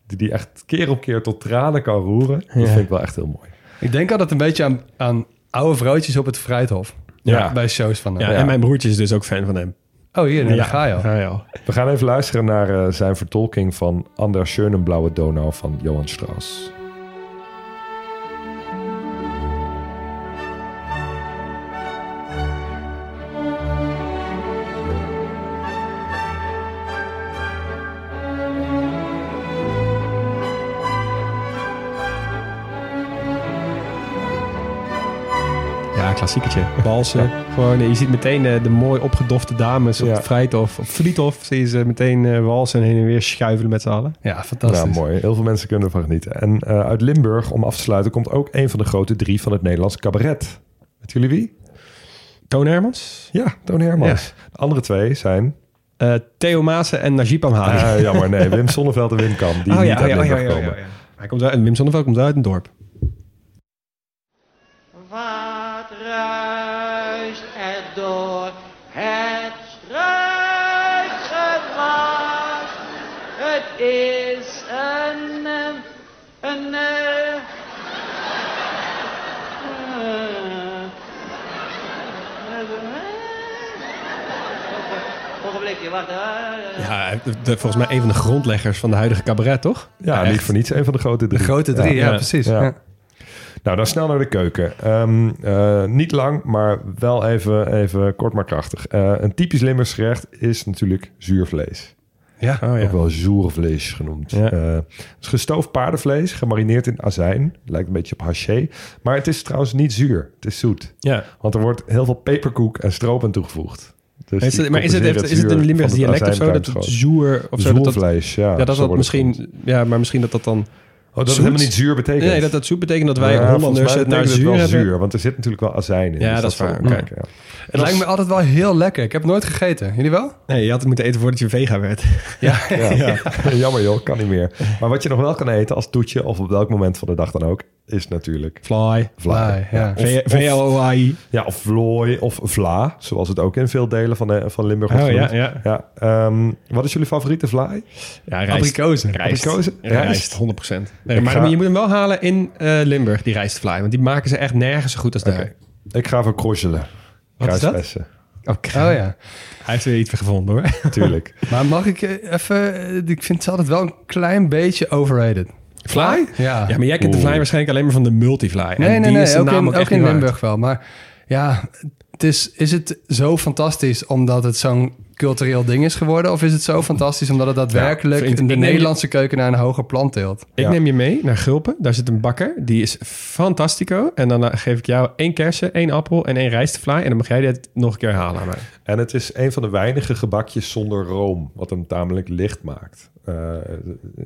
Die die echt keer op keer tot tranen kan roeren. Dat vind ik wel echt heel mooi. Ik denk altijd een beetje aan, aan oude vrouwtjes op het Fruithof. Ja. Bij shows van hem. Ja, En mijn broertje is dus ook fan van hem. Oh, hier, daar ga je al. Ga je al. We gaan even luisteren naar eh, zijn vertolking van Ander Schönen Blauwe Donau van Johann Strauss. Klassiekertje. Balsen. Gewoon, je ziet meteen eh, de mooi opgedofte dames op Ja. de Vrijthof. Op Friedhof zie je ze meteen eh, walsen en heen en weer schuivelen met z'n allen. Ja, fantastisch. Nou, mooi. Heel veel mensen kunnen ervan genieten. En eh, uit Limburg, om af te sluiten, komt ook een van de grote drie van het Nederlands cabaret. Weet jullie wie? Toon Hermans, Ja, Toon Hermans. De andere twee zijn... eh, Theo Maassen en Najib Amhali. Ah, jammer, nee. Wim Sonneveld en Wim Kam. Die oh niet ja, uit oh, ja, oh, ja, Limburg ja, ja, komen. ja. Hij komt uit, Wim Sonneveld komt uit een dorp. Wacht. Ja, de- volgens mij een van de grondleggers van de huidige cabaret, toch? Ja, niet voor niets een van de grote drie. De grote drie, ja, Ja. precies. Ja. Ja. Nou, dan snel naar de keuken. Ehm, eh, niet lang, maar wel even, even kort maar krachtig. Eh, een typisch Limburgs gerecht is natuurlijk zuurvlees. Ja. Oh, ja. Ook wel zoervlees genoemd. Ja. Eh, het is gestoofd paardenvlees, gemarineerd in azijn. Lijkt een beetje op haché. Maar het is trouwens niet zuur. Het is zoet. Ja. Want er wordt heel veel peperkoek en stroop aan toegevoegd. Dus Is het, maar is het, compenseren is het een zuur Limburgs het dialect of zo? Dat het zoer of zo? Dat ja. ja, dat dat het misschien... Ja, maar misschien dat dat dan... Oh, dat het Zoet? helemaal niet zuur betekent. Nee, dat dat zoet betekent dat wij Ja, Hollanders het naar zuur wel hebben. zuur, want er zit natuurlijk wel azijn in. Ja, dus dat is waar. kijken, ja. Het lijkt me altijd wel heel lekker. Ik heb het nooit gegeten. Jullie wel? Nee, je had het moeten eten voordat je vega werd. Ja. Ja. Jammer joh, kan niet meer. Maar wat je nog wel kan eten als toetje of op welk moment van de dag dan ook, is natuurlijk Fly. vlaai. Vlaai, ja. V-L-O-I. ja, of vlooi of vla, zoals het ook in veel delen van, de, van Limburg wordt Oh, ja, genoemd. ja. ehm, wat is jullie favoriete vlaai? Ja, rijst. Abrikozen. Rijst. Abrikozen? Rijst, Rijst. 100%. Nee, Ik maar ga- je moet hem wel halen in eh, Limburg, die rijstfly. Want die maken ze echt nergens zo goed als daar. Oké. Ik ga voor kroezelen. Wat is dat? Oké. Oh ja. Hij heeft weer iets gevonden hoor. natuurlijk. Maar mag ik eh, even... eh, Ik vind het altijd wel een klein beetje overrated. Fly? Ja. Ja, maar jij kent de fly waarschijnlijk alleen maar van de multifly. En Nee, nee, die nee. is de Ook naam in, ook in. Limburg wel. Maar ja, het is, is het zo fantastisch omdat het zo'n cultureel ding is geworden? Of is het zo fantastisch omdat het daadwerkelijk vriend, de Nederlandse keuken naar een hoger plan tilt? Ik Ja. neem je mee naar Gulpen. Daar zit een bakker. Die is fantastico. En dan eh, geef ik jou één kersen, één appel en één rijstfly. En dan mag jij dit nog een keer halen aan mij. En het is een van de weinige gebakjes zonder room, wat hem tamelijk licht maakt. Eh,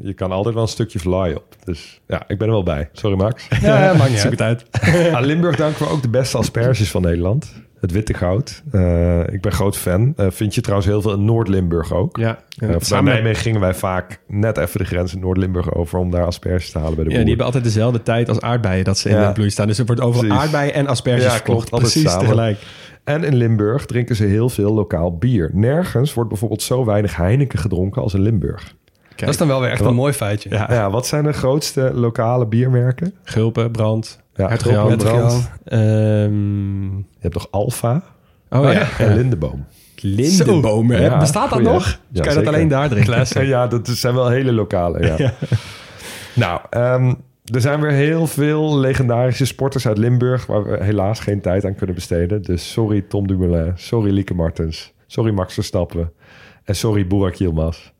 je kan altijd wel een stukje fly op. Dus ja, ik ben er wel bij. Sorry Max. Ja, maakt niet uit. Aan Limburg danken we ook de beste asperges van Nederland. Het witte goud. Eh, ik ben groot fan. Eh, vind je trouwens heel veel in Noord-Limburg ook. Ja, Uh, ja. bij Nijmegen gingen wij vaak net even de grens in Noord-Limburg over... om daar asperges te halen bij de Ja, boer. die hebben altijd dezelfde tijd als aardbeien dat ze in Ja. de bloei staan. Dus er wordt overal Precies. aardbeien en asperges Ja, verkocht. klopt. Altijd Precies samen. tegelijk. En in Limburg drinken ze heel veel lokaal bier. Nergens wordt bijvoorbeeld zo weinig Heineken gedronken als in Limburg. Dat is dan wel weer echt Wat- een mooi feitje. Ja. Ja, wat zijn de grootste lokale biermerken? Gulpen, brand, Ja, Hertog Brand. Ehm, Je hebt nog Alfa oh ja, en Lindeboom. lindenbomen. hè? Ja, Bestaat dat goeie. nog? Ja, Dus kan je dat alleen daar drinken? Ja, dat zijn wel hele lokale. Ja. Nou, ehm, er zijn weer heel veel legendarische sporters uit Limburg... waar we helaas geen tijd aan kunnen besteden. Dus sorry Tom Dumoulin, sorry Lieke Martens... sorry Max Verstappen en sorry Burak Yilmaz.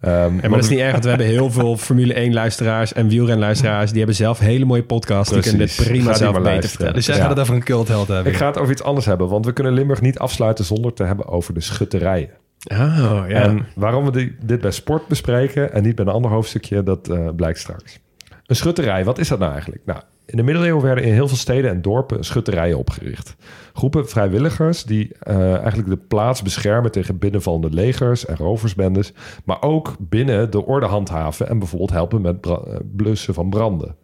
Ehm, Ja, maar dat is niet erg, want we hebben heel veel Formule 1 luisteraars en wielrenluisteraars. Die hebben zelf hele mooie podcasts. Die kunnen dit Precies. Prima zelf beter luisteren. vertellen. Dus jij Ja. gaat het over een cultheld hebben. Ik ga het over iets anders hebben, want we kunnen Limburg niet afsluiten zonder te hebben over de schutterijen. Oh, ja. En waarom we die- dit bij sport bespreken en niet bij een ander hoofdstukje, dat eh, blijkt straks. Een schutterij, wat is dat nou eigenlijk? Nou, in de middeleeuwen werden in heel veel steden en dorpen schutterijen opgericht. Groepen vrijwilligers die eh, eigenlijk de plaats beschermen tegen binnenvallende legers en roversbendes, maar ook binnen de orde handhaven en bijvoorbeeld helpen met eh, blussen van branden.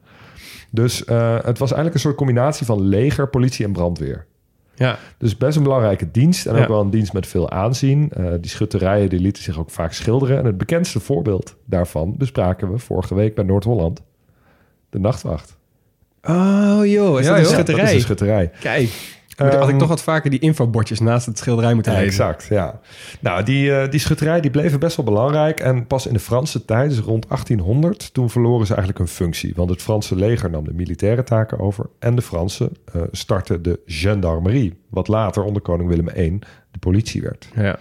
Dus eh, het was eigenlijk een soort combinatie van leger, politie en brandweer. ja. Dus best een belangrijke dienst en Ja. ook wel een dienst met veel aanzien. Die schutterijen die lieten zich ook vaak schilderen. En het bekendste voorbeeld daarvan bespraken we vorige week bij Noord-Holland. De nachtwacht. Oh joh, is Ja, dat een joh. Dat schutterij? is een schutterij. Kijk, moet, had ik Ehm, toch wat vaker die infobordjes naast het schilderij moeten Ja, lezen. exact, ja. Nou, die, eh, die schutterij die bleven best wel belangrijk. En pas in de Franse tijd, dus rond 1800, toen verloren ze eigenlijk hun functie. Want het Franse leger nam de militaire taken over. En de Fransen eh, startten de gendarmerie. Wat later onder koning Willem I de politie werd. Ja.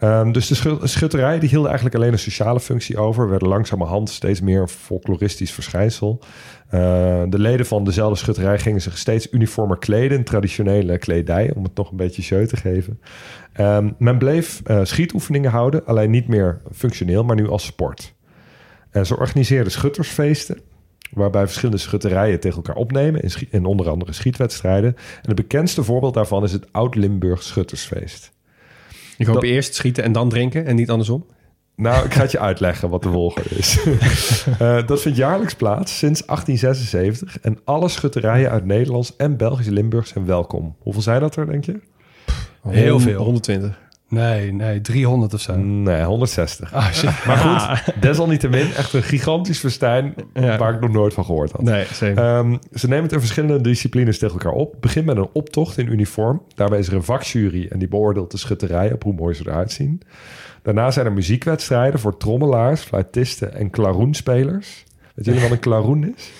Ehm, dus de schu- schutterij die hield eigenlijk alleen een sociale functie over. Werden langzamerhand steeds meer een folkloristisch verschijnsel. Eh, de leden van dezelfde schutterij gingen zich steeds uniformer kleden. Traditionele kledij, om het nog een beetje show te geven. Ehm, men bleef eh, schietoefeningen houden. Alleen niet meer functioneel, maar nu als sport. En ze organiseerden schuttersfeesten. Waarbij verschillende schutterijen tegen elkaar opnemen. In onder andere schietwedstrijden. En het bekendste voorbeeld daarvan is het Oud-Limburg Schuttersfeest. Ik hoop Dat- eerst schieten en dan drinken en niet andersom. Nou, ik ga het je uitleggen wat de volgorde is. Eh, dat vindt jaarlijks plaats sinds 1876. En alle schutterijen uit Nederlands en Belgisch Limburg zijn welkom. Hoeveel zijn dat er, denk je? Heel veel. 120. Nee, nee, 300 of zo. Nee, 160. Ah, shit. Maar goed, desalniettemin echt een gigantisch festijn Ja. waar ik nog nooit van gehoord had. Nee. Ehm, ze nemen het in verschillende disciplines tegen elkaar op. Begin met een optocht in uniform. Daarbij is er een vakjury en die beoordeelt de schutterij op hoe mooi ze eruit zien. Daarna zijn er muziekwedstrijden voor trommelaars, fluitisten en klaroenspelers. Weet jullie wat een klaroen is?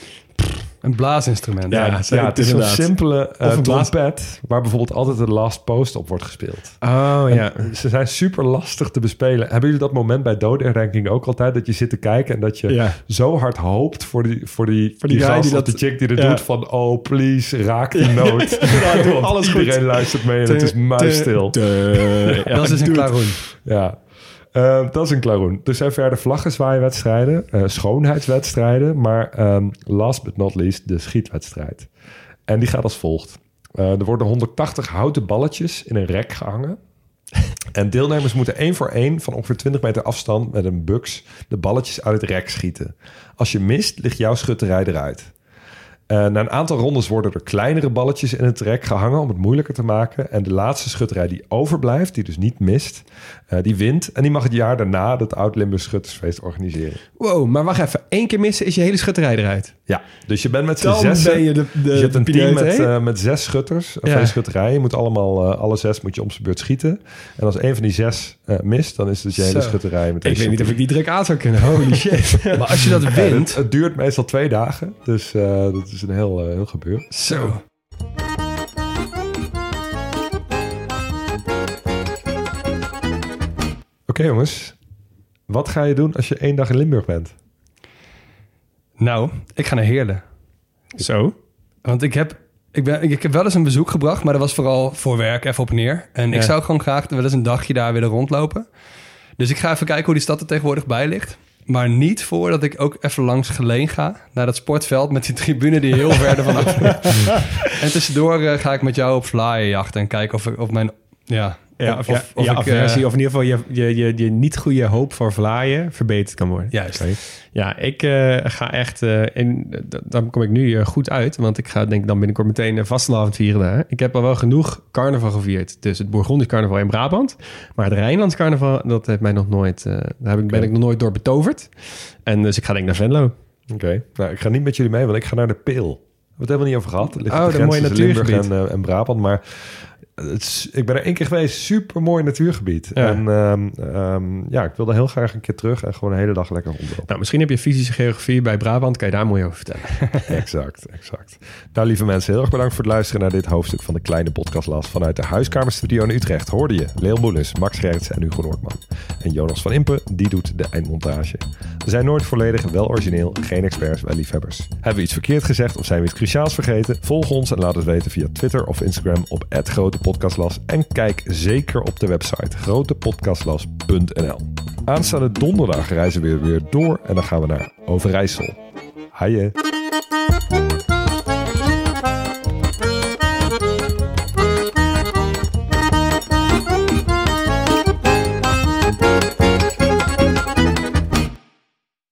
Een blaasinstrument. Ja, het is zo'n inderdaad. simpele een blaas- trompet waar bijvoorbeeld altijd de last post op wordt gespeeld. Oh En ja. Ze zijn super lastig te bespelen. Hebben jullie dat moment bij doodherdenking ook altijd? Dat je zit te kijken en dat je Ja. zo hard hoopt voor die, voor die, Voor die die, guy gast die dat- die chick die het ja. doet van... Oh, please, raak die noot. Ja, doe alles goed. iedereen luistert mee en het is muisstil. Ja, dat is een klaroen. Ja, Eh, dat is een klaroen. Er zijn verder vlaggenzwaaiwedstrijden, eh schoonheidswedstrijden, maar ehm, last but not least de schietwedstrijd. En die gaat als volgt. Eh, er worden 180 houten balletjes in een rek gehangen. En deelnemers moeten één voor één van ongeveer 20 meter afstand met een buks de balletjes uit het rek schieten. Als je mist, ligt jouw schutterij eruit. Eh, na een aantal rondes worden er kleinere balletjes in het rek gehangen om het moeilijker te maken. En de laatste schutterij die overblijft, die dus niet mist, eh, die wint. En die mag het jaar daarna het Oud-Limburg Schuttersfeest organiseren. Wow, maar wacht even. Eén keer missen is je hele schutterij eruit. Ja, dus je bent met z'n zessen. ben je de, de, Dus je hebt een de team met, eh, met zes schutters, of Ja. een schutterij. Je moet allemaal, alle zes moet je om zijn beurt schieten. En als een van die zes eh, mist, dan is het je hele Zo. schutterij meteen ik weet niet of ik die druk aan zou kunnen. Holy shit. Maar als je dat Ja, wint... het, het duurt meestal twee dagen, dus eh, dat is een heel, eh, heel gebeuren. Zo. Oké jongens, wat ga je doen als je één dag in Limburg bent? Nou, ik ga naar Heerlen. Zo. Want ik heb, ik, ben, ik, ik heb wel eens een bezoek gebracht, maar dat was vooral voor werk, even op en neer. En Ja. ik zou gewoon graag wel eens een dagje daar willen rondlopen. Dus ik ga even kijken hoe die stad er tegenwoordig bij ligt. Maar niet voordat ik ook even langs Geleen ga. Naar dat sportveld met die tribune die heel ver ervan af. En tussendoor eh, ga ik met jou op vlaaienjachten en kijken of, ik, of mijn... Ja, Ja, of, ja, of je ik, aversie, eh, of in ieder geval je, je, je, je niet goede hoop voor vlaaien verbeterd kan worden. Juist. Ja, ik eh, ga echt... eh in, d- dan kom ik nu eh, goed uit, want ik ga denk ik dan binnenkort meteen een vastelavond vieren daar. Ik heb al wel genoeg carnaval gevierd. Dus het Bourgondisch carnaval in Brabant. Maar het Rijnlands carnaval, dat heeft mij nog nooit... eh, daar heb ik, ben ik nog nooit door betoverd. En dus ik ga denk ik naar Venlo. Oké, nou ik ga niet met jullie mee, want ik ga naar de Peel. We hebben het helemaal niet over gehad. Het ligt Oh, de mooie natuurgebied. en, eh, en Brabant, maar het is, ik ben er één keer geweest. Super mooi natuurgebied. Ja. En ehm, ehm, ja, ik wilde heel graag een keer terug en gewoon een hele dag lekker rondlopen. Nou, misschien heb je fysische geografie bij Brabant. Kan je daar mooi over vertellen. exact, exact. Nou, lieve mensen, heel erg bedankt voor het luisteren naar dit hoofdstuk van de kleine podcastlas. Vanuit de huiskamerstudio in Utrecht hoorde je Leel Moelis, Max Gerrits en Hugo Noordman. En Jonas van Impe, die doet de eindmontage. We zijn nooit volledig, wel origineel, geen experts, wel liefhebbers. Hebben we iets verkeerd gezegd of zijn we iets cruciaals vergeten? Volg ons en laat het weten via Twitter of Instagram op @grotepodcastlas en kijk zeker op de website grotepodcastlas.nl. Aanstaande donderdag reizen we weer door en dan gaan we naar Overijssel. Haaien.